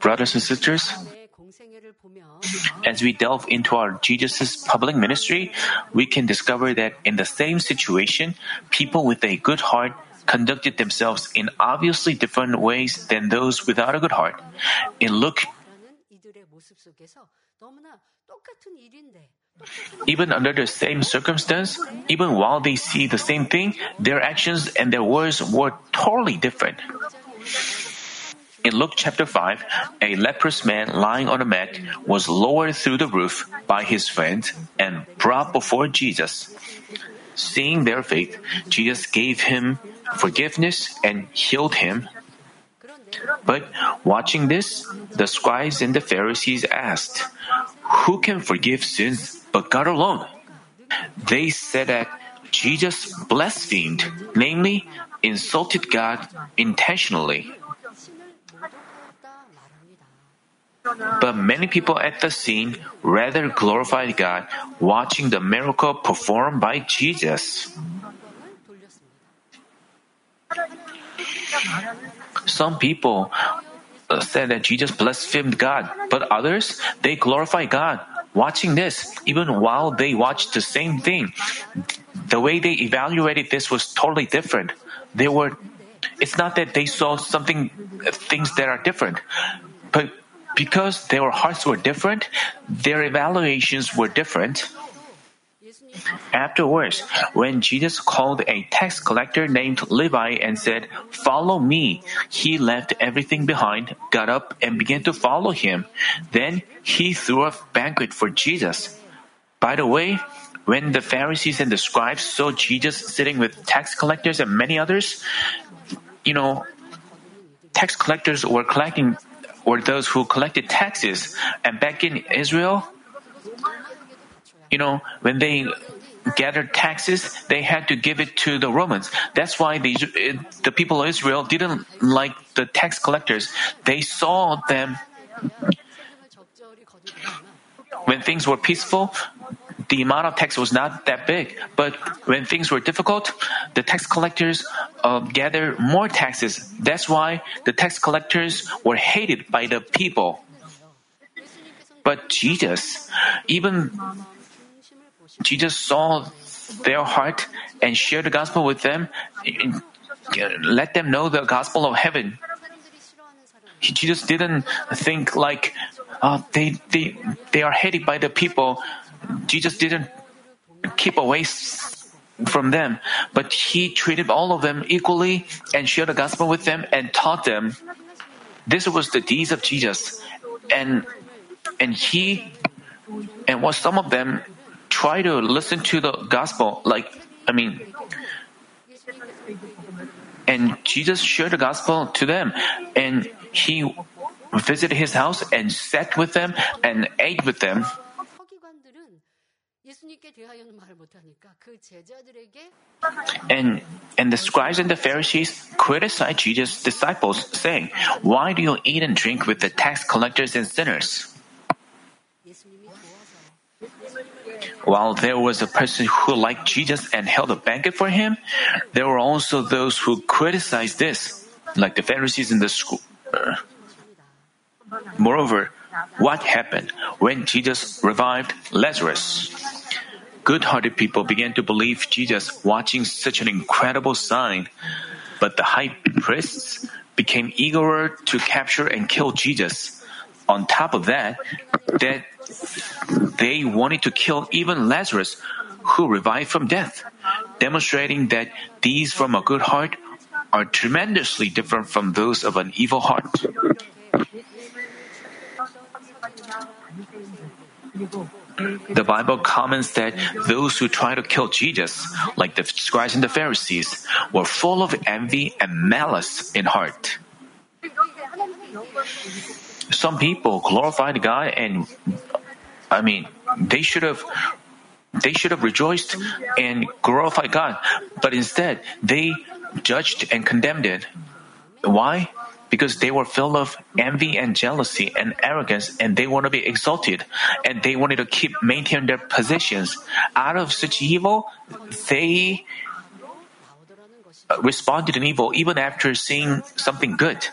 Brothers and sisters, as we delve into our Jesus' public ministry, we can discover that in the same situation, people with a good heart conducted themselves in obviously different ways than those without a good heart. In Luke, even under the same circumstance, even while they see the same thing, their actions and their words were totally different. In Luke chapter 5, a leprous man lying on a mat was lowered through the roof by his friends and brought before Jesus. Seeing their faith, Jesus gave him forgiveness and healed him. But watching this, the scribes and the Pharisees asked, Who can forgive sins but God alone? They said that Jesus blasphemed, namely, insulted God intentionally. But many people at the scene rather glorified God watching the miracle performed by Jesus. Some people uh, said that Jesus blasphemed God, but others, they glorify God watching this, even while they watched the same thing. The way they evaluated this was totally different. They were, it's not that they saw something, things that are different, but because their hearts were different, their evaluations were different. Afterwards, when Jesus called a tax collector named Levi and said, Follow me, he left everything behind, got up, and began to follow him. Then he threw a banquet for Jesus. By the way, when the Pharisees and the scribes saw Jesus sitting with tax collectors and many others, you know, tax collectors were collecting were those who collected taxes. And back in Israel, you know, when they gathered taxes, they had to give it to the Romans. That's why the, the people of Israel didn't like the tax collectors. They saw them when things were peaceful, the amount of tax was not that big. But when things were difficult, the tax collectors uh, gathered more taxes. That's why the tax collectors were hated by the people. But Jesus, even Jesus saw their heart and shared the gospel with them, let them know the gospel of heaven. Jesus didn't think like uh, they they they are hated by the people. Jesus didn't keep away from them, but he treated all of them equally and shared the gospel with them and taught them. This was the deeds of Jesus, and and he and what some of them try to listen to the gospel, like I mean, and Jesus shared the gospel to them, and he visited his house and sat with them and ate with them. And, and the scribes and the Pharisees criticized Jesus' disciples, saying, Why do you eat and drink with the tax collectors and sinners? While there was a person who liked Jesus and held a banquet for him, there were also those who criticized this, like the Pharisees and the school. Er. Moreover, what happened when Jesus revived Lazarus? Good hearted people began to believe Jesus watching such an incredible sign, but the high priests became eager to capture and kill Jesus. On top of that, that they wanted to kill even Lazarus, who revived from death, demonstrating that these from a good heart are tremendously different from those of an evil heart. The Bible comments that those who tried to kill Jesus, like the scribes and the Pharisees, were full of envy and malice in heart. Some people glorified God and I mean they should have they should have rejoiced and glorified God, but instead they judged and condemned it. Why? Because they were filled of envy and jealousy and arrogance and they want to be exalted and they wanted to keep maintain their positions out of such evil they uh, responded in evil even after seeing something good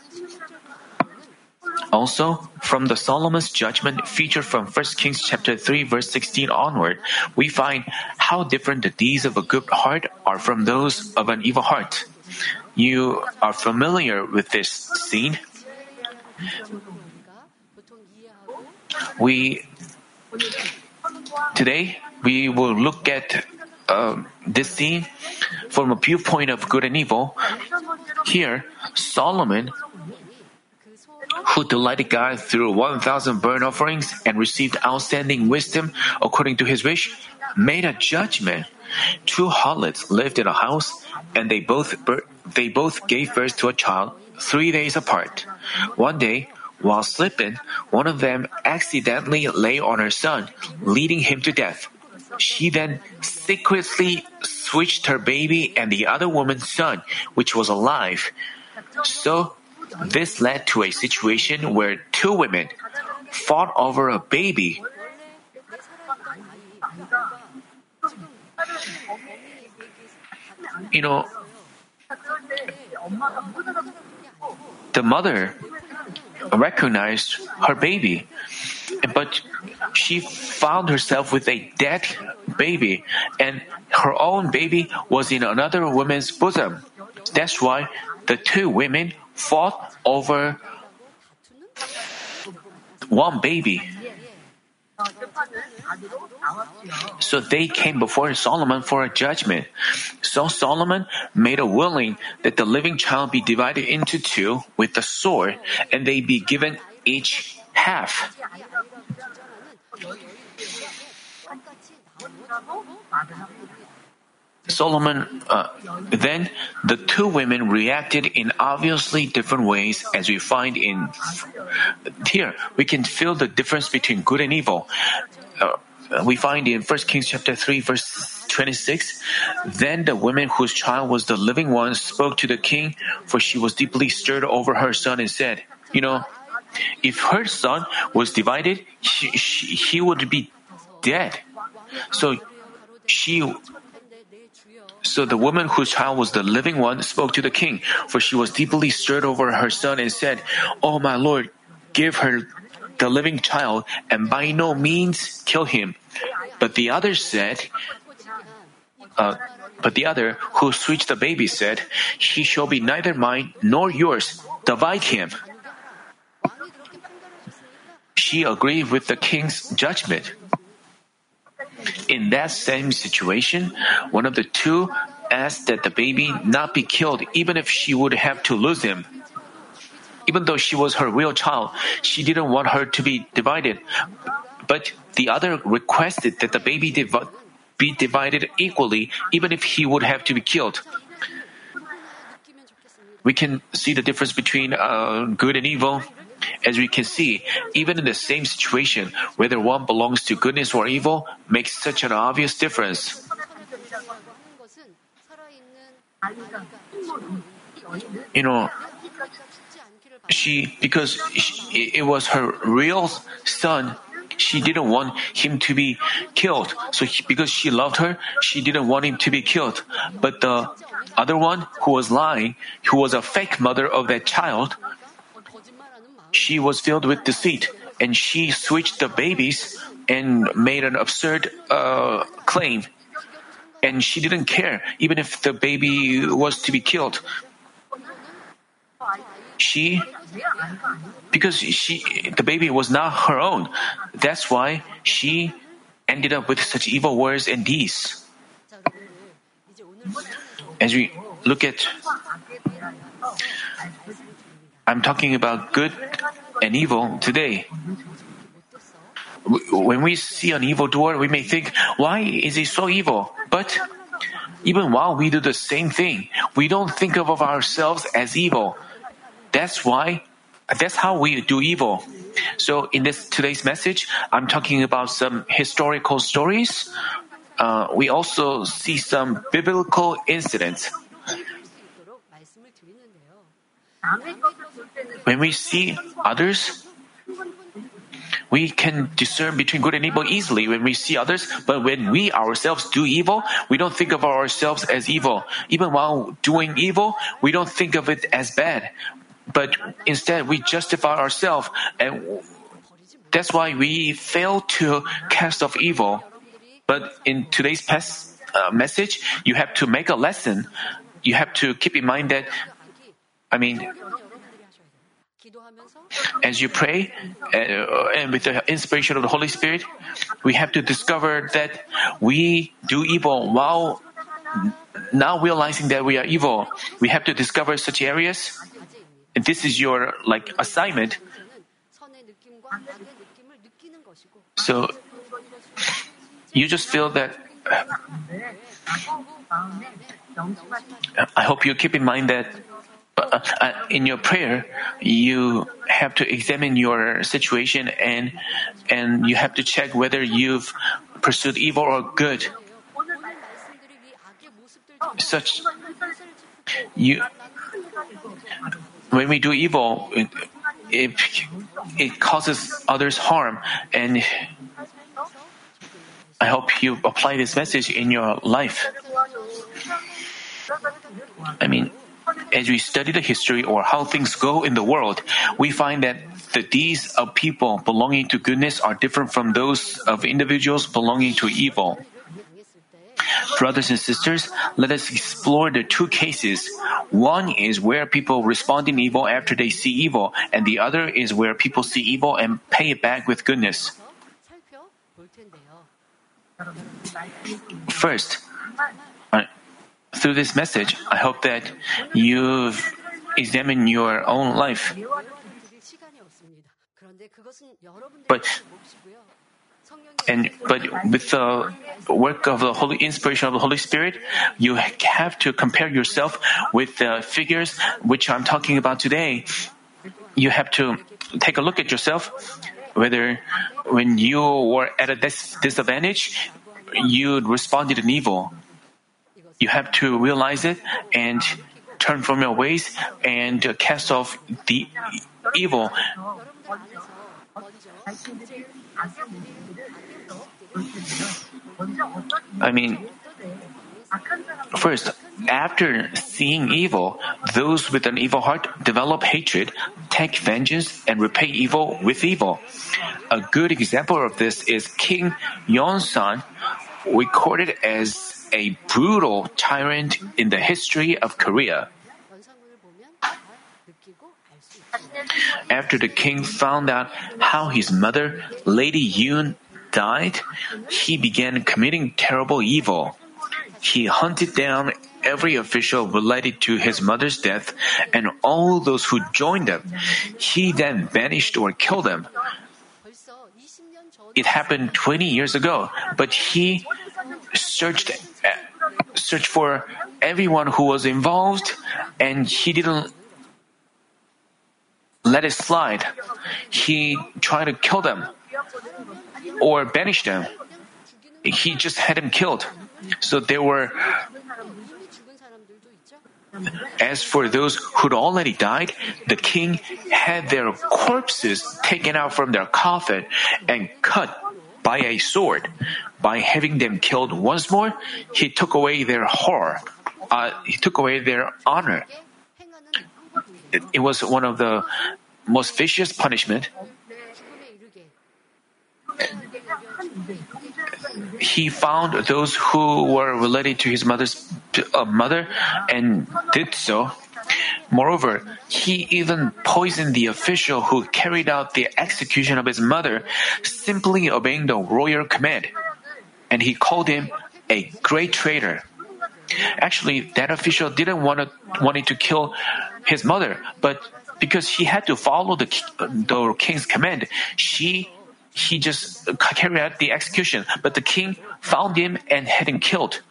Also, from the Solomon's judgment featured from 1 Kings chapter 3 verse 16 onward, we find how different the deeds of a good heart are from those of an evil heart. You are familiar with this scene. We today we will look at uh, this scene from a viewpoint of good and evil. Here, Solomon who delighted God through 1,000 burnt offerings and received outstanding wisdom according to his wish, made a judgment. Two harlots lived in a house, and they both they both gave birth to a child three days apart. One day, while sleeping, one of them accidentally lay on her son, leading him to death. She then secretly switched her baby and the other woman's son, which was alive. So this led to a situation where two women fought over a baby. You know, the mother recognized her baby, but she found herself with a dead baby, and her own baby was in another woman's bosom. That's why the two women fought over one baby. So they came before Solomon for a judgment. So Solomon made a willing that the living child be divided into two with the sword, and they be given each half. Solomon, uh, then the two women reacted in obviously different ways as we find in here. We can feel the difference between good and evil. Uh, we find in 1 Kings chapter 3 verse 26, then the woman whose child was the living one spoke to the king, for she was deeply stirred over her son and said, you know, if her son was divided, she, he would be dead. So she so the woman whose child was the living one spoke to the king, for she was deeply stirred over her son and said, Oh my lord, give her the living child and by no means kill him. But the other said, uh, but the other who switched the baby said, He shall be neither mine nor yours. Divide him. She agreed with the king's judgment. In that same situation, one of the two asked that the baby not be killed even if she would have to lose him. Even though she was her real child, she didn't want her to be divided. But the other requested that the baby div- be divided equally even if he would have to be killed. We can see the difference between uh, good and evil. As we can see, even in the same situation, whether one belongs to goodness or evil makes such an obvious difference. You know, she, because she, it was her real son, she didn't want him to be killed. So he, because she loved her, she didn't want him to be killed. But the other one who was lying, who was a fake mother of that child, she was filled with deceit and she switched the babies and made an absurd uh, claim. And she didn't care, even if the baby was to be killed. She, because she, the baby was not her own. That's why she ended up with such evil words and deeds. As we look at I'm talking about good and evil today. When we see an evil doer, we may think, why is he so evil? But even while we do the same thing, we don't think of ourselves as evil. That's why, that's how we do evil. So in this today's message, I'm talking about some historical stories. Uh, we also see some biblical incidents. When we see others, we can discern between good and evil easily when we see others, but when we ourselves do evil, we don't think of ourselves as evil. Even while doing evil, we don't think of it as bad. but instead we justify ourselves and that's why we fail to cast off evil. But in today's uh, message, you have to make a lesson. You have to keep in mind that, I mean, as you pray uh, and with the inspiration of the Holy Spirit, we have to discover that we do evil while now realizing that we are evil. We have to discover such areas. And this is your like assignment. So you just feel that. I hope you keep in mind that uh, uh, Uh, uh, in your prayer, you have to examine your situation and and you have to check whether you've pursued evil or good. Such you when we do evil, it, it, it causes others harm and I hope you apply this message in your life. I mean, as we study the history or how things go in the world, we find that the deeds of people belonging to goodness are different from those of individuals belonging to evil. Brothers and sisters, let us explore the two cases. One is where people respond in evil after they see evil, and the other is where people see evil and pay it back with goodness. First, through this message, I hope that you've examined your own life. But and but with the work of the Holy inspiration of the Holy Spirit, you have to compare yourself with the figures which I'm talking about today. You have to take a look at yourself, whether when you were at a disadvantage, you responded in evil. You have to realize it and turn from your ways and cast off the evil. I mean, first, after seeing evil, those with an evil heart develop hatred, take vengeance, and repay evil with evil. A good example of this is King Yonsan, recorded as a brutal tyrant in the history of Korea. After the king found out how his mother, Lady Yoon, died, he began committing terrible evil. He hunted down every official related to his mother's death and all those who joined them. He then banished or killed them. It happened 20 years ago, but he searched uh, searched for everyone who was involved and he didn't let it slide. He tried to kill them or banish them. He just had them killed. So there were. As for those who'd already died, the king had their corpses taken out from their coffin and cut by a sword. By having them killed once more, he took away their horror. Uh, he took away their honor. It, it was one of the most vicious punishment he found those who were related to his mother's uh, mother and did so. Moreover, he even poisoned the official who carried out the execution of his mother, simply obeying the royal command. And he called him a great traitor. Actually, that official didn't want to, wanted to kill his mother, but because he had to follow the, the king's command, she he just carried out the execution, but the king found him and had him killed.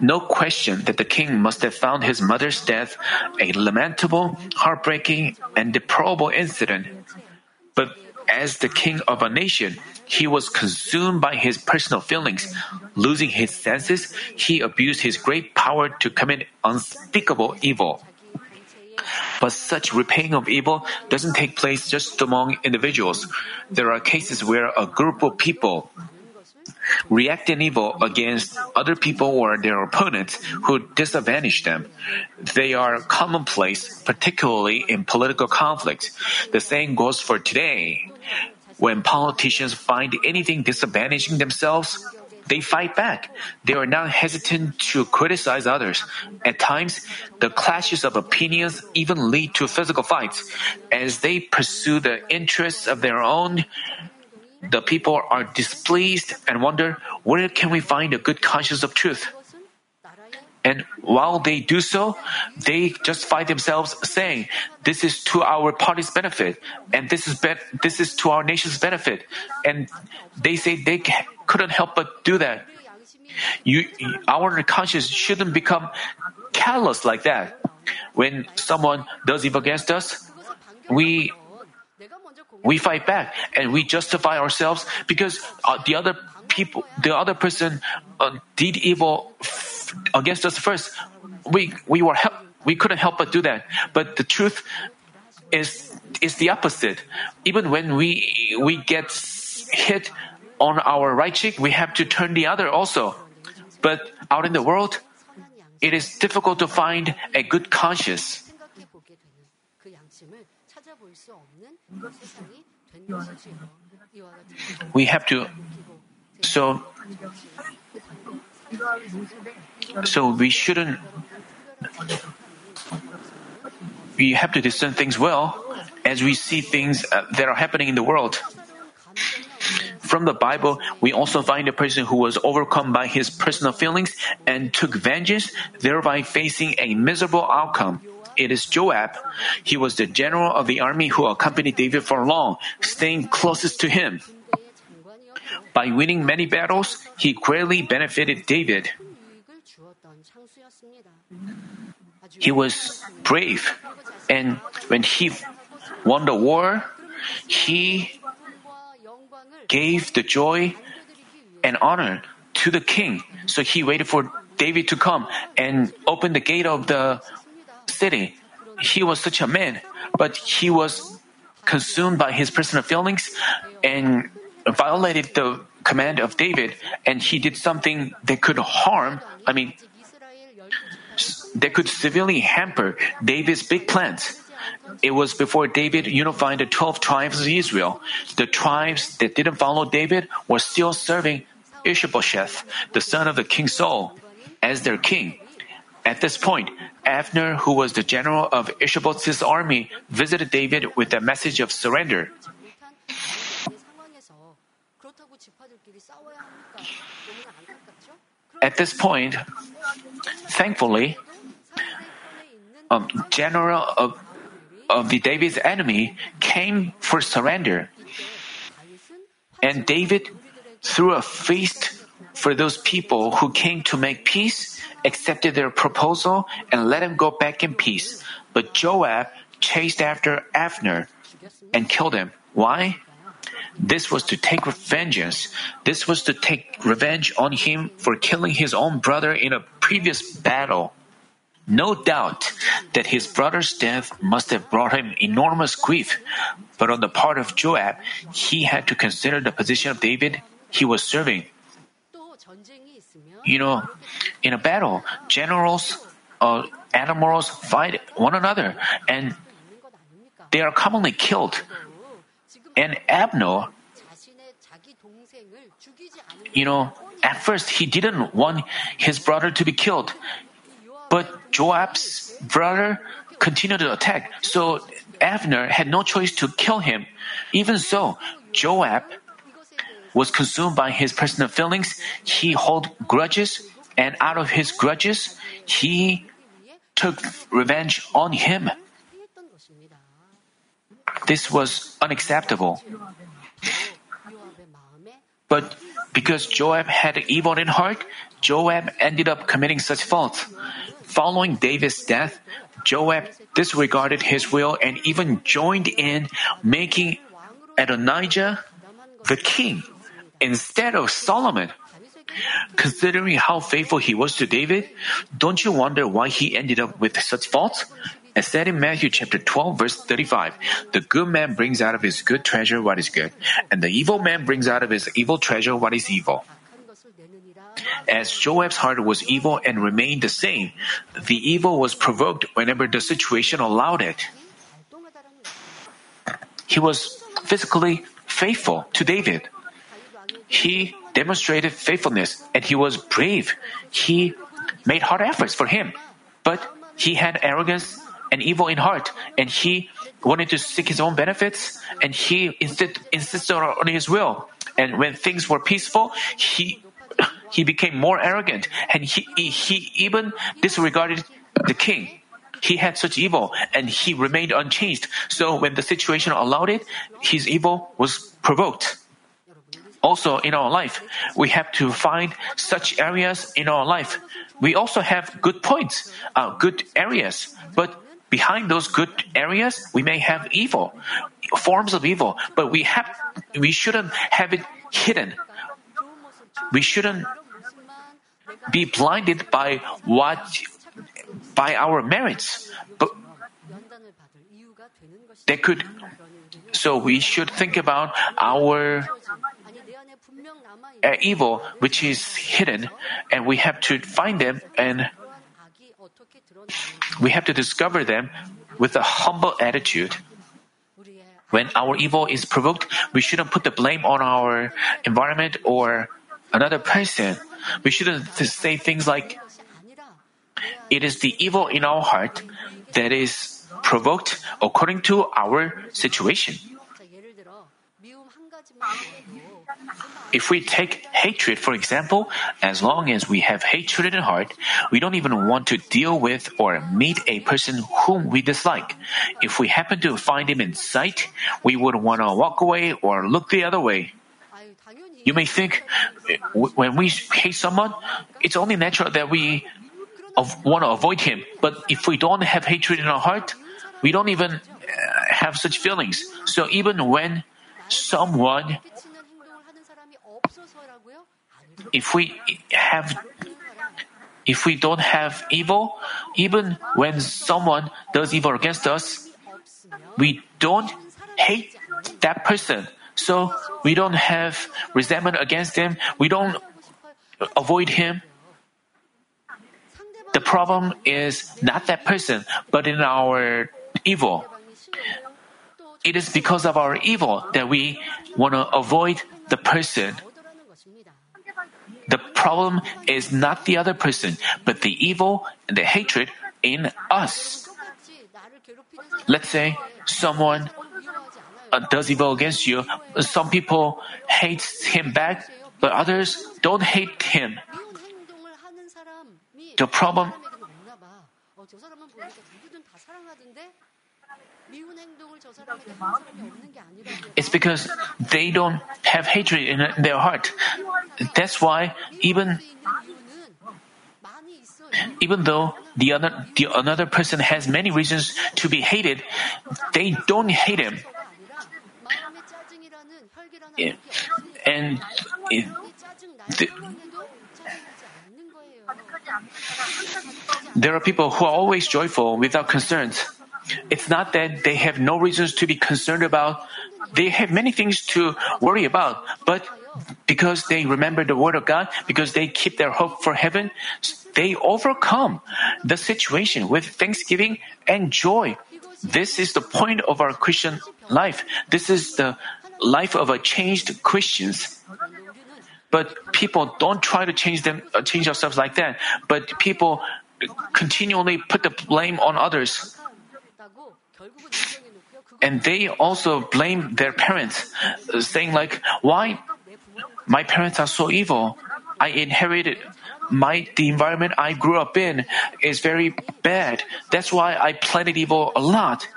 No question that the king must have found his mother's death a lamentable, heartbreaking, and deplorable incident. But as the king of a nation, he was consumed by his personal feelings. Losing his senses, he abused his great power to commit unspeakable evil. But such repaying of evil doesn't take place just among individuals. There are cases where a group of people react in evil against other people or their opponents who disadvantage them. They are commonplace, particularly in political conflicts. The same goes for today. When politicians find anything disadvantaging themselves, they fight back. They are not hesitant to criticize others. At times, the clashes of opinions even lead to physical fights. As they pursue the interests of their own, the people are displeased and wonder where can we find a good conscience of truth. And while they do so, they justify themselves saying, this is to our party's benefit, and this is be- this is to our nation's benefit. And they say they couldn't help but do that. You, our conscience shouldn't become callous like that. When someone does evil against us, we we fight back and we justify ourselves because uh, the other people, the other person uh, did evil f- against us first. We we were help, we couldn't help but do that. But the truth is is the opposite. Even when we we get hit on our right cheek, we have to turn the other also. But out in the world, it is difficult to find a good conscience. We have to so so we shouldn't we have to discern things well as we see things uh, that are happening in the world. From the Bible, we also find a person who was overcome by his personal feelings and took vengeance, thereby facing a miserable outcome. It is Joab. He was the general of the army who accompanied David for long, staying closest to him. By winning many battles, he greatly benefited David. He was brave, and when he won the war, he gave the joy and honor to the king. So he waited for David to come and open the gate of the city. He was such a man, but he was consumed by his personal feelings and violated the command of David, and he did something that could harm, I mean, that could severely hamper David's big plans. It was before David unified the 12 tribes of Israel. The tribes that didn't follow David were still serving Ishbosheth, the son of the king Saul, as their king. At this point, Abner, who was the general of Ishbosheth's army, visited David with a message of surrender. At this point, thankfully, a general of, of the David's enemy came for surrender. And David threw a feast for those people who came to make peace, accepted their proposal, and let him go back in peace. But Joab chased after Abner and killed him. Why? This was to take vengeance. This was to take revenge on him for killing his own brother in a previous battle. No doubt that his brother's death must have brought him enormous grief, but on the part of Joab, he had to consider the position of David he was serving. You know, in a battle, generals, uh, admirals fight one another, and they are commonly killed. And Abner, you know, at first he didn't want his brother to be killed, but Joab's brother continued to attack, so Abner had no choice to kill him. Even so, Joab was consumed by his personal feelings. He held grudges, and out of his grudges, he took revenge on him. This was unacceptable. But because Joab had evil in heart, Joab ended up committing such faults. Following David's death, Joab disregarded his will and even joined in making Adonijah the king instead of Solomon. Considering how faithful he was to David, don't you wonder why he ended up with such faults? As said in Matthew chapter 12 verse 35, the good man brings out of his good treasure what is good, and the evil man brings out of his evil treasure what is evil. as Joab's heart was evil and remained the same, the evil was provoked whenever the situation allowed it. He was physically faithful to David. He demonstrated faithfulness and he was brave. He made hard efforts for him. But he had arrogance and evil in heart and he wanted to seek his own benefits and he insist, insisted on his will. And when things were peaceful, he he became more arrogant and he, he even disregarded the king. He had such evil and he remained unchanged. So when the situation allowed it, his evil was provoked. Also in our life, we have to find such areas in our life. We also have good points, uh, good areas, but behind those good areas, we may have evil, forms of evil, but we have, we shouldn't have it hidden. We shouldn't be blinded by what, by our merits. But they could, so we should think about our uh, evil which is hidden, and we have to find them and we have to discover them with a humble attitude. When our evil is provoked, we shouldn't put the blame on our environment or another person. We shouldn't say things like, it is the evil in our heart that is provoked according to our situation. If we take hatred, for example, as long as we have hatred in our heart, we don't even want to deal with or meet a person whom we dislike. If we happen to find him in sight, we would want to walk away or look the other way. You may think when we hate someone, it's only natural that we want to avoid him. But if we don't have hatred in our heart, we don't even uh, have such feelings. So even when someone if we have if we don't have evil, even when someone does evil against us, we don't hate that person. So we don't have resentment against him. We don't avoid him. The problem is not that person, but in our evil. It is because of our evil that we want to avoid the person. The problem is not the other person, but the evil and the hatred in us. Let's say someone uh, does evil against you. Some people hate him back, but others don't hate him. The problem it's because they don't have hatred in their heart. That's why even even though the other the another person has many reasons to be hated, they don't hate him. And it, the, there are people who are always joyful without concerns. It's not that they have no reasons to be concerned about. They have many things to worry about, but because they remember the word of God, because they keep their hope for heaven, they overcome the situation with thanksgiving and joy. This is the point of our Christian life. This is the life of a changed Christians. But people don't try to change them, uh, change ourselves like that. But people continually put the blame on others. And they also blame their parents, saying like, why my parents are so evil? I inherited my the environment I grew up in is very bad. That's why I planted evil a lot.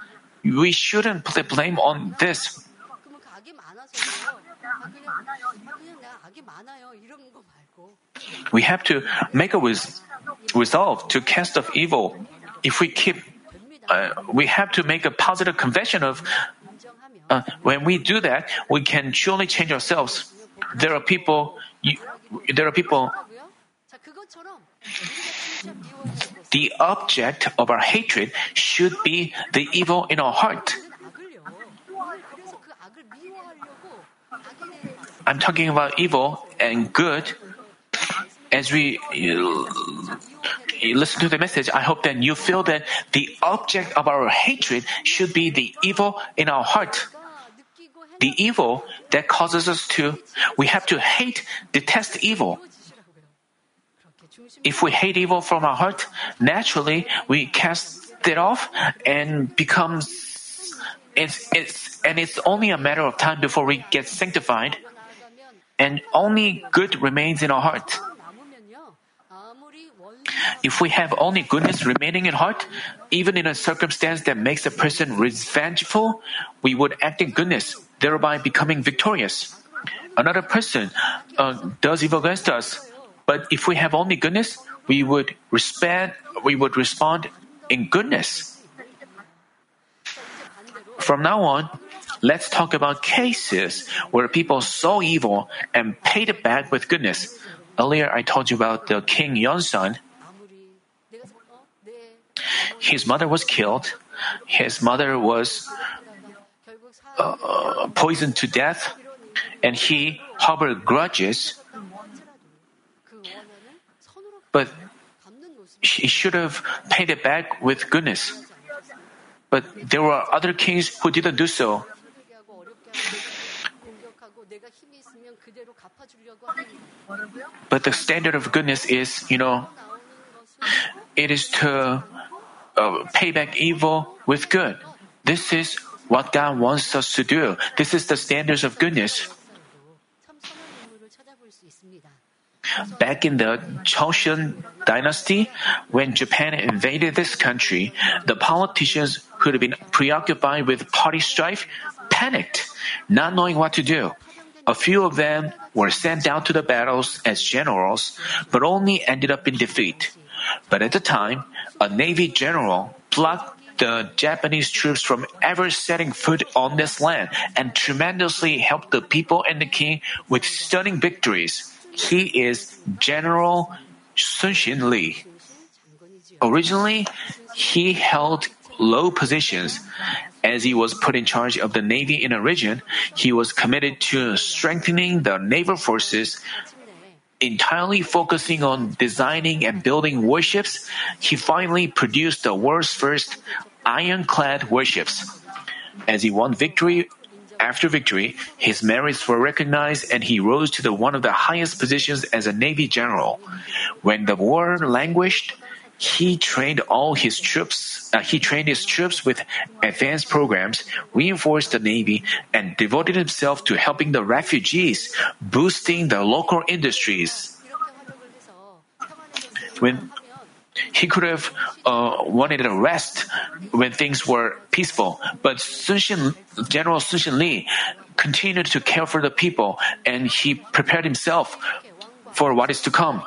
We shouldn't put the blame on this. We have to make a resolve to cast off evil. If we keep uh, we have to make a positive confession of uh, when we do that, we can truly change ourselves. There are people, you, there are people. The object of our hatred should be the evil in our heart. I'm talking about evil and good as we uh, listen to the message, I hope that you feel that the object of our hatred should be the evil in our heart. The evil that causes us to, we have to hate, detest evil. If we hate evil from our heart, naturally we cast it off and becomes it's, it's, and it's only a matter of time before we get sanctified, and only good remains in our heart. If we have only goodness remaining in heart, even in a circumstance that makes a person revengeful, we would act in goodness, thereby becoming victorious. Another person uh, does evil against us, but if we have only goodness, we would respond. We would respond in goodness. From now on, let's talk about cases where people saw evil and paid it back with goodness. Earlier, I told you about the King Yonsan. His mother was killed. His mother was uh, poisoned to death, and he harbored grudges. But he should have paid it back with goodness. But there were other kings who didn't do so. But the standard of goodness is, you know, it is to uh, pay back evil with good. This is what God wants us to do. This is the standards of goodness. Back in the Joseon dynasty, when Japan invaded this country, the politicians who had been preoccupied with party strife panicked, not knowing what to do. A few of them were sent out to the battles as generals, but only ended up in defeat. But at the time, a Navy general blocked the Japanese troops from ever setting foot on this land and tremendously helped the people and the king with stunning victories. He is General Sun Shin Lee. Originally, he held low positions. As he was put in charge of the navy in a region, he was committed to strengthening the naval forces, entirely focusing on designing and building warships. He finally produced the world's first ironclad warships. As he won victory after victory, his merits were recognized and he rose to the one of the highest positions as a Navy general. When the war languished, he trained all his troops. Uh, he trained his troops with advanced programs, reinforced the navy, and devoted himself to helping the refugees, boosting the local industries. When he could have uh, wanted a rest when things were peaceful, but Sun General Sun Shin Lee continued to care for the people, and he prepared himself for what is to come.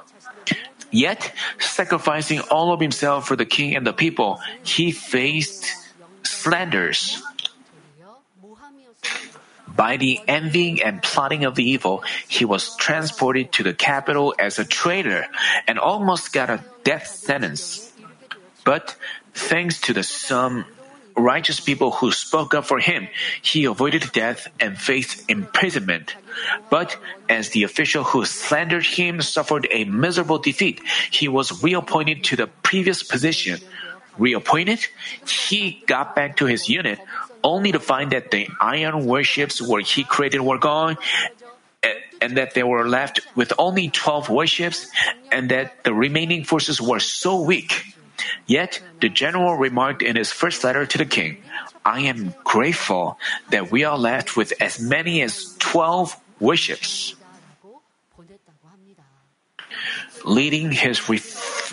Yet, sacrificing all of himself for the king and the people, he faced slanders. By the envying and plotting of the evil, he was transported to the capital as a traitor and almost got a death sentence. But thanks to the some righteous people who spoke up for him, he avoided death and faced imprisonment. But as the official who slandered him suffered a miserable defeat, he was reappointed to the previous position. Reappointed, he got back to his unit only to find that the iron warships where he created were gone and that they were left with only 12 warships and that the remaining forces were so weak Yet the general remarked in his first letter to the king, I am grateful that we are left with as many as 12 warships. Leading his re-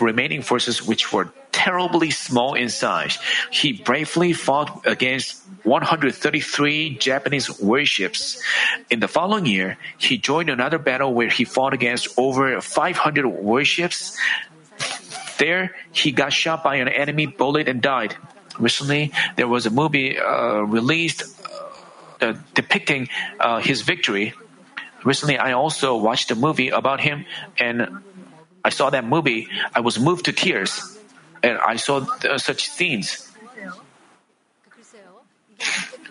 remaining forces, which were terribly small in size, he bravely fought against 133 Japanese warships. In the following year, he joined another battle where he fought against over 500 warships there, he got shot by an enemy bullet and died. Recently, there was a movie uh, released uh, depicting uh, his victory. Recently, I also watched a movie about him, and I saw that movie. I was moved to tears, and I saw uh, such scenes.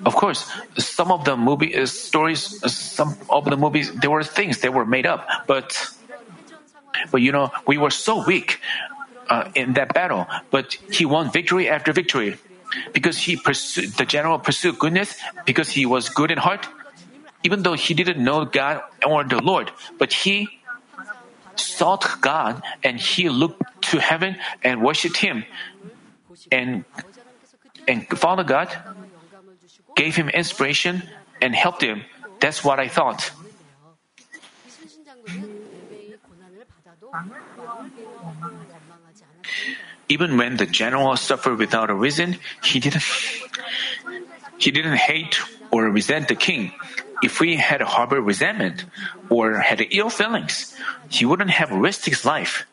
Of course, some of the movie uh, stories, uh, some of the movies, there were things that were made up, but But you know, we were so weak uh, in that battle, but he won victory after victory. Because he pursued, the general pursued goodness because he was good in heart, even though he didn't know God or the Lord, but he sought God and he looked to heaven and worshiped him. And, and Father God gave him inspiration and helped him. That's what I thought. Even when the general suffered without a reason, he didn't he didn't hate or resent the king. If we had harbored resentment or had ill feelings, he wouldn't have risked his life.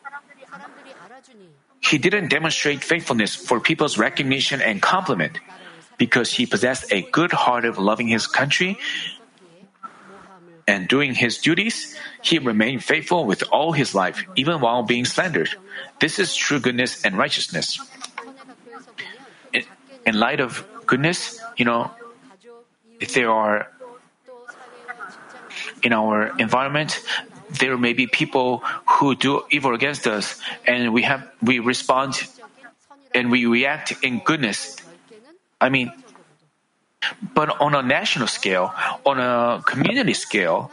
He didn't demonstrate faithfulness for people's recognition and compliment because he possessed a good heart of loving his country and doing his duties, he remained faithful with all his life, even while being slandered. This is true goodness and righteousness. In, light of goodness, you know, if there are in our environment, there may be people who do evil against us, and we have we respond and we react in goodness. I mean, but on a national scale, on a community scale,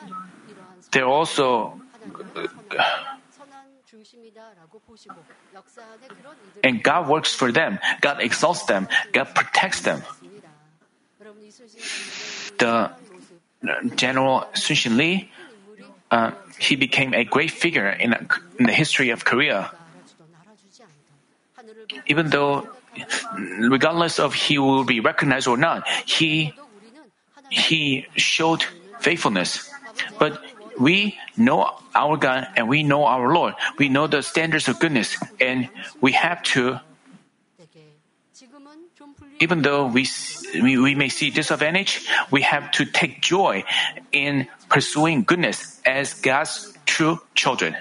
there also and God works for them. God exalts them. God protects them. The General Sun Shin Lee, uh, he became a great figure in, in the history of Korea. Even though regardless of he will be recognized or not, he he showed faithfulness. But we know our God and we know our Lord. We know the standards of goodness, and we have to. Even though we, we, we may see disadvantage, we have to take joy in pursuing goodness as God's true children.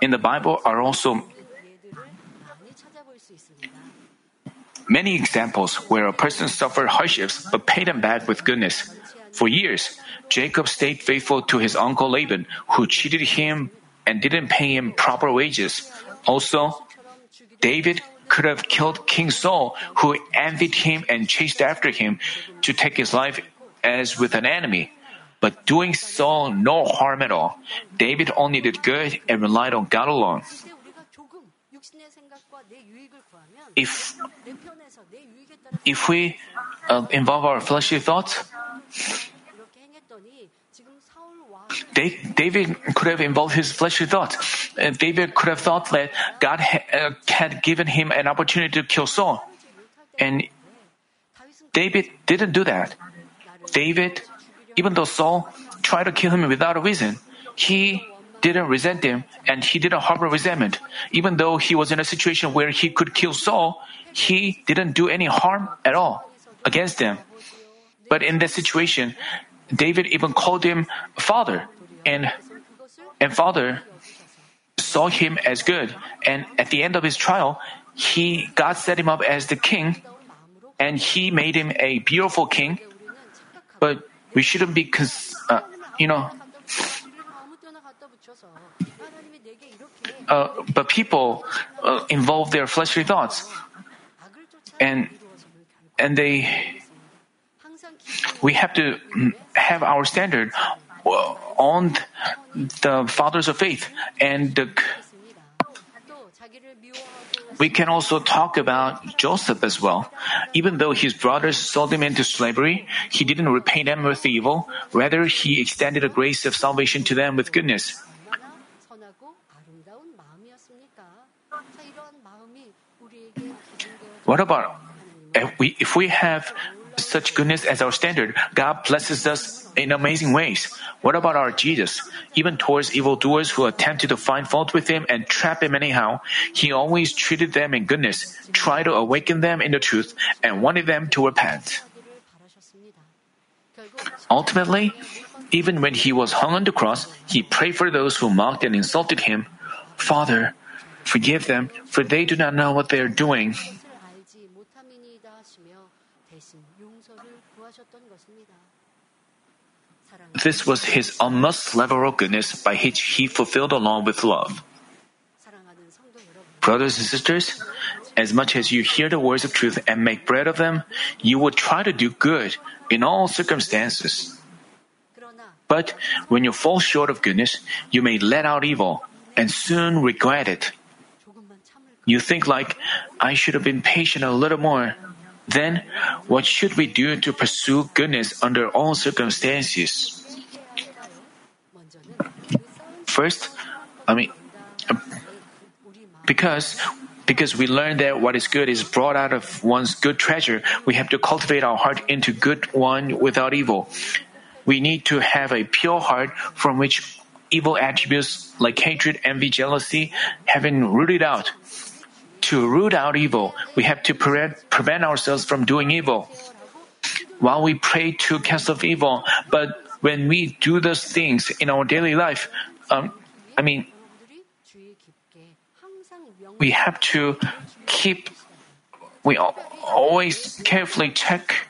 In the Bible are also many examples where a person suffered hardships but paid them back with goodness. For years, Jacob stayed faithful to his uncle Laban, who cheated him and didn't pay him proper wages. Also, David could have killed King Saul, who envied him and chased after him to take his life as with an enemy. But doing Saul no harm at all. David only did good and relied on God alone. If if we uh, involve our fleshly thoughts, David could have involved his fleshly thoughts. And David could have thought that God uh, had given him an opportunity to kill Saul. And David didn't do that. David, even though Saul tried to kill him without a reason, he didn't resent him and he didn't harbor resentment. Even though he was in a situation where he could kill Saul, he didn't do any harm at all against him. But in that situation, David even called him father, and and father saw him as good. And at the end of his trial, he God set him up as the king, and he made him a beautiful king. But we shouldn't be, cons- uh, you know. Uh, but people uh, involve their fleshly thoughts and and they we have to have our standard on the fathers of faith and the, we can also talk about Joseph as well. Even though his brothers sold him into slavery, he didn't repay them with evil. Rather, he extended a grace of salvation to them with goodness. What about if we, if we have such goodness as our standard, God blesses us in amazing ways. What about our Jesus? Even towards evildoers who attempted to find fault with him and trap him anyhow, he always treated them in goodness, tried to awaken them in the truth, and wanted them to repent. Ultimately, even when he was hung on the cross, he prayed for those who mocked and insulted him. Father, forgive them, for they do not know what they are doing. This was his utmost level of goodness by which he fulfilled the law with love. Brothers and sisters, as much as you hear the words of truth and make bread of them, you will try to do good in all circumstances. But when you fall short of goodness, you may let out evil and soon regret it. You think like, I should have been patient a little more. Then, what should we do to pursue goodness under all circumstances? First, I mean, because because we learn that what is good is brought out of one's good treasure, we have to cultivate our heart into good one without evil. We need to have a pure heart from which evil attributes like hatred, envy, jealousy have been rooted out. To root out evil, we have to prevent, prevent ourselves from doing evil. While we pray to cast off evil, but when we do those things in our daily life, um, I mean, we have to keep, we always carefully check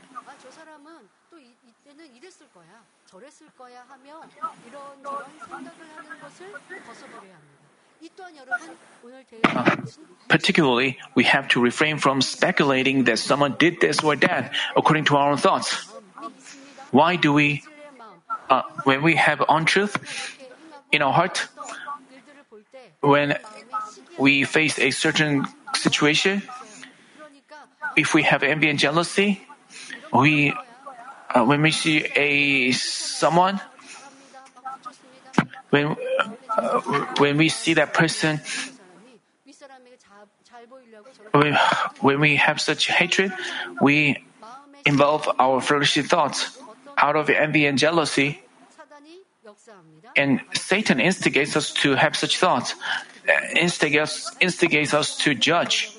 uh, particularly, we have to refrain from speculating that someone did this or that according to our own thoughts. Why do we, uh, when we have untruth in our heart, when we face a certain situation, if we have envy and jealousy, we, uh, when we see a someone, when uh, when we see that person, when, when we have such hatred, we involve our fleshly thoughts out of envy and jealousy. And Satan instigates us to have such thoughts, uh, instigates, instigates us to judge.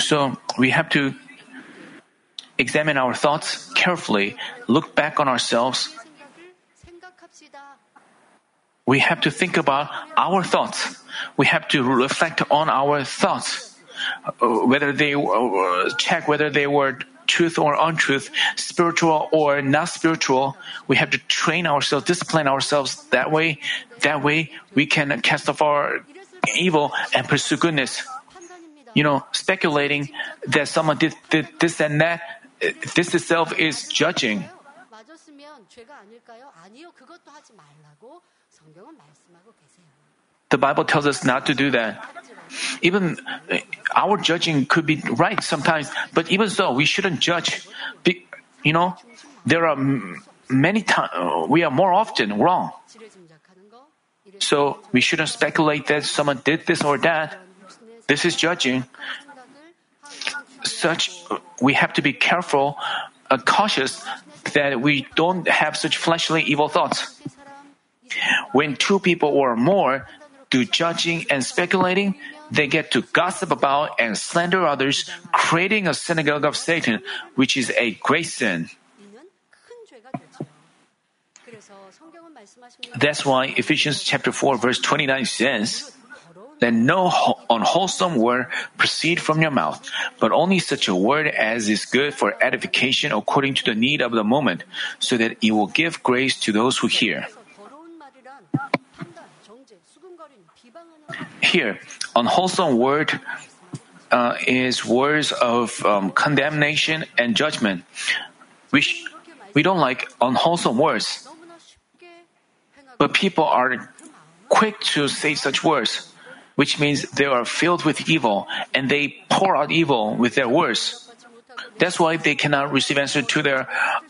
So we have to examine our thoughts carefully, look back on ourselves. We have to think about our thoughts. We have to reflect on our thoughts. Whether they uh, check whether they were truth or untruth, spiritual or not spiritual, we have to train ourselves, discipline ourselves that way. That way we can cast off our evil and pursue goodness. You know, speculating that someone did, did this and that, this itself is judging. The Bible tells us not to do that. Even uh, our judging could be right sometimes, but even so, we shouldn't judge. You know, there are many times, uh, we are more often wrong. So we shouldn't speculate that someone did this or that. This is judging. Such, we have to be careful, uh, cautious that we don't have such fleshly evil thoughts. When two people or more do judging and speculating, they get to gossip about and slander others, creating a synagogue of Satan, which is a great sin. That's why Ephesians chapter 4 verse 29 says, Let no unwholesome word proceed from your mouth, but only such a word as is good for edification according to the need of the moment, so that it will give grace to those who hear. Here, unwholesome word uh, is words of um, condemnation and judgment. We, sh- we don't like unwholesome words. But people are quick to say such words, which means they are filled with evil and they pour out evil with their words. That's why they cannot receive answer to their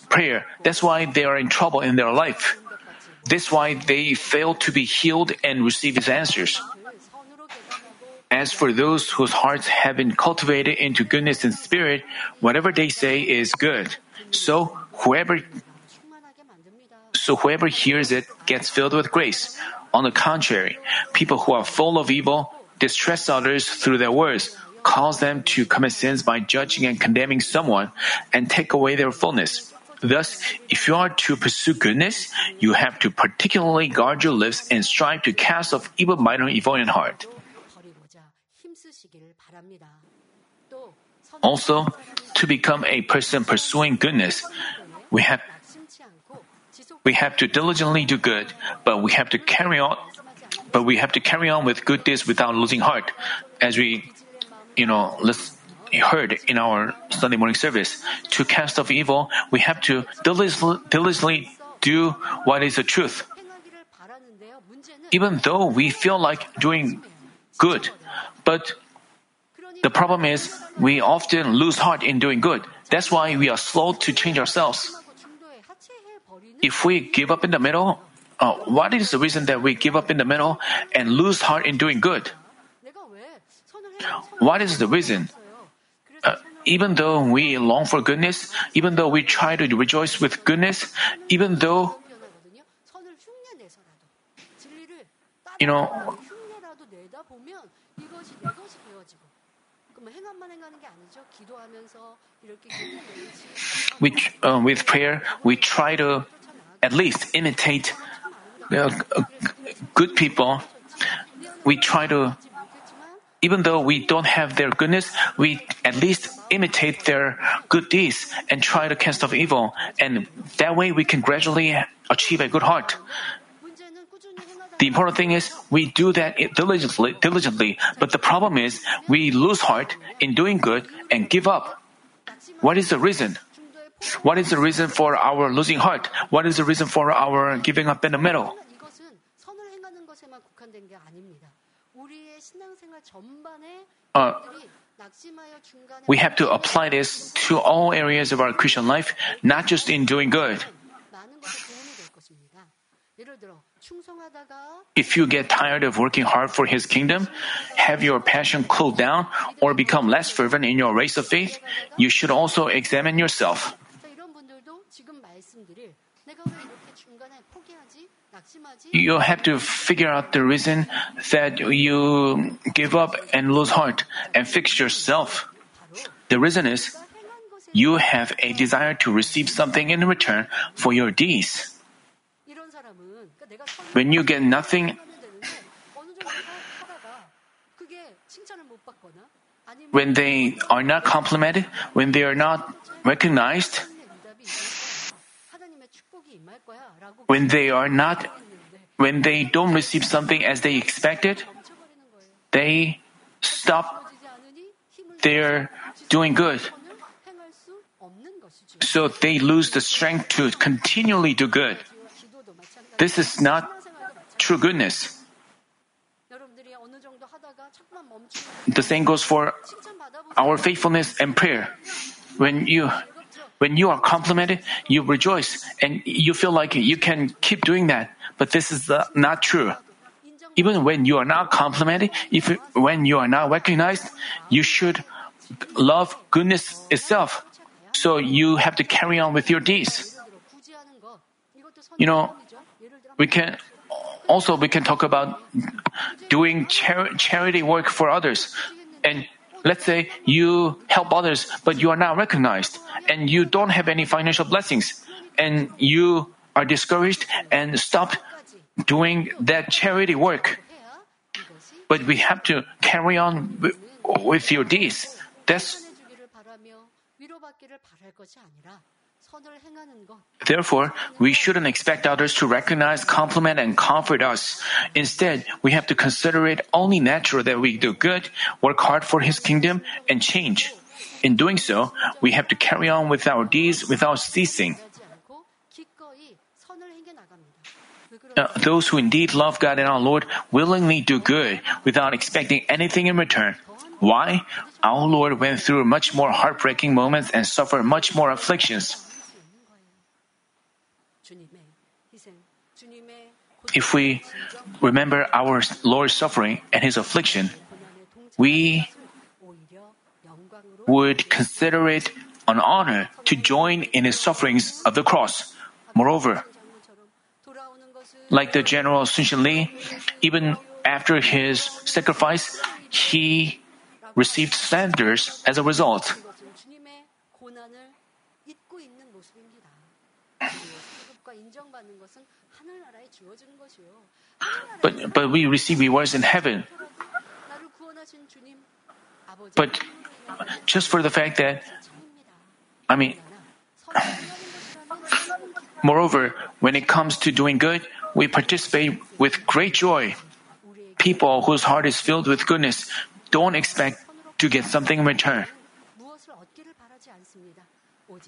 prayer. That's why they are in trouble in their life. That's why they fail to be healed and receive his answers. As for those whose hearts have been cultivated into goodness and spirit, whatever they say is good. So whoever so whoever hears it gets filled with grace. On the contrary, people who are full of evil distress others through their words, cause them to commit sins by judging and condemning someone, and take away their fullness. Thus, if you are to pursue goodness, you have to particularly guard your lips and strive to cast off evil mind or evil in heart. Also, to become a person pursuing goodness, we have we have to diligently do good, but we have to carry on but we have to carry on with good deeds without losing heart. As we you know, heard in our Sunday morning service, to cast off evil, we have to diligently do what is the truth. Even though we feel like doing good, but the problem is we often lose heart in doing good. That's why we are slow to change ourselves. If we give up in the middle, uh, what is the reason that we give up in the middle and lose heart in doing good? What is the reason? Uh, even though we long for goodness, even though we try to rejoice with goodness, even though, you know, we, uh, with prayer, we try to at least imitate uh, good people. We try to, even though we don't have their goodness, we at least imitate their good deeds and try to cast off evil. And that way we can gradually achieve a good heart. The important thing is we do that diligently, diligently, but the problem is we lose heart in doing good and give up. What is the reason? What is the reason for our losing heart? What is the reason for our giving up in the middle? Uh, we have to apply this to all areas of our Christian life, not just in doing good. If you get tired of working hard for His kingdom, have your passion cooled down, or become less fervent in your race of faith, you should also examine yourself. You have to figure out the reason that you give up and lose heart and fix yourself. The reason is you have a desire to receive something in return for your deeds. When you get nothing, when they are not complimented, when they are not recognized, when they are not, when they don't receive something as they expected, they stop their doing good. So they lose the strength to continually do good. This is not true goodness. The same goes for our faithfulness and prayer. When you when you are complimented, you rejoice and you feel like you can keep doing that. But this is uh, not true. Even when you are not complimented, if when you are not recognized, you should love goodness itself. So you have to carry on with your deeds. You know, we can also we can talk about doing char- charity work for others. And let's say you help others but you are not recognized and you don't have any financial blessings and you are discouraged and stop doing that charity work. But we have to carry on with your deeds. That's Therefore, we shouldn't expect others to recognize, compliment, and comfort us. Instead, we have to consider it only natural that we do good, work hard for His kingdom, and change. In doing so, we have to carry on with our deeds without ceasing. Uh, those who indeed love God and our Lord willingly do good without expecting anything in return. Why? Our Lord went through much more heartbreaking moments and suffered much more afflictions. If we remember our Lord's suffering and his affliction, we would consider it an honor to join in his sufferings of the cross. Moreover, like the general Sun Li, even after his sacrifice, he received slanders as a result. But, but we receive rewards in heaven. But just for the fact that, I mean, moreover, when it comes to doing good, we participate with great joy. People whose heart is filled with goodness don't expect to get something in return.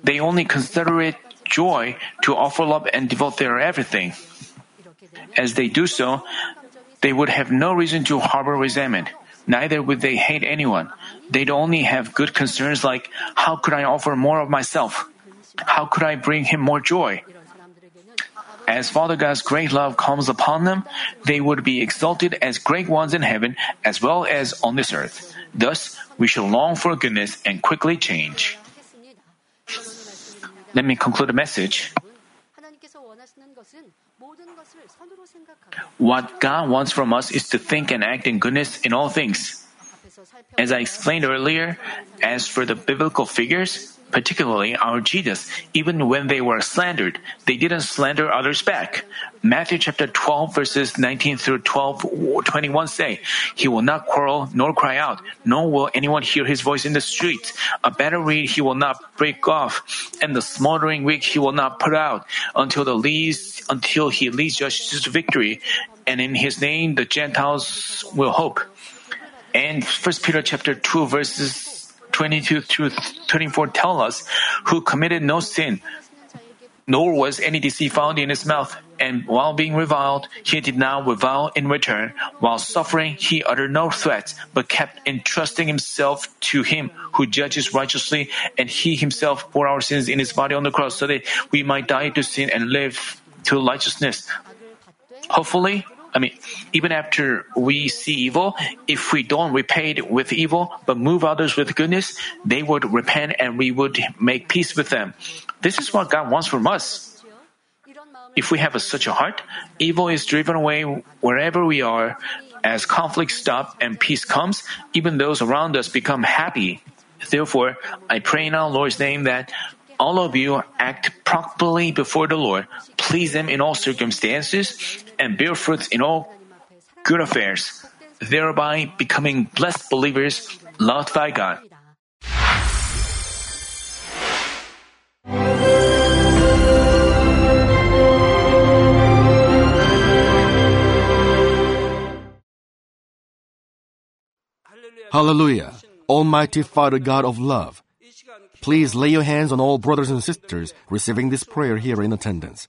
They only consider it joy to offer love and devote their everything. As they do so, they would have no reason to harbor resentment. Neither would they hate anyone. They'd only have good concerns like, how could I offer more of myself? How could I bring him more joy? As Father God's great love comes upon them, they would be exalted as great ones in heaven as well as on this earth. Thus, we should long for goodness and quickly change. Let me conclude the message. What God wants from us is to think and act in goodness in all things. As I explained earlier, as for the biblical figures, particularly our Jesus, even when they were slandered, they didn't slander others back. Matthew chapter 12 verses 19 through 12, 21 say, He will not quarrel nor cry out, nor will anyone hear his voice in the streets. A better reed he will not break off, and the smoldering wick he will not put out until the least, until he leads judges to victory. And in his name the Gentiles will hope. And First Peter chapter 2 verses 22 to 24 tell us, who committed no sin, nor was any deceit found in his mouth. And while being reviled, he did not revile in return. While suffering, he uttered no threats, but kept entrusting himself to him who judges righteously, and he himself bore our sins in his body on the cross so that we might die to sin and live to righteousness. Hopefully, I mean, even after we see evil, if we don't repay it with evil, but move others with goodness, they would repent and we would make peace with them. This is what God wants from us. If we have a, such a heart, evil is driven away wherever we are. As conflict stops and peace comes, even those around us become happy. Therefore, I pray in our Lord's name that all of you act properly before the Lord, please Him in all circumstances, and bear fruits in all good affairs, thereby becoming blessed believers loved by God. Hallelujah. Almighty Father God of love. Please lay your hands on all brothers and sisters receiving this prayer here in attendance.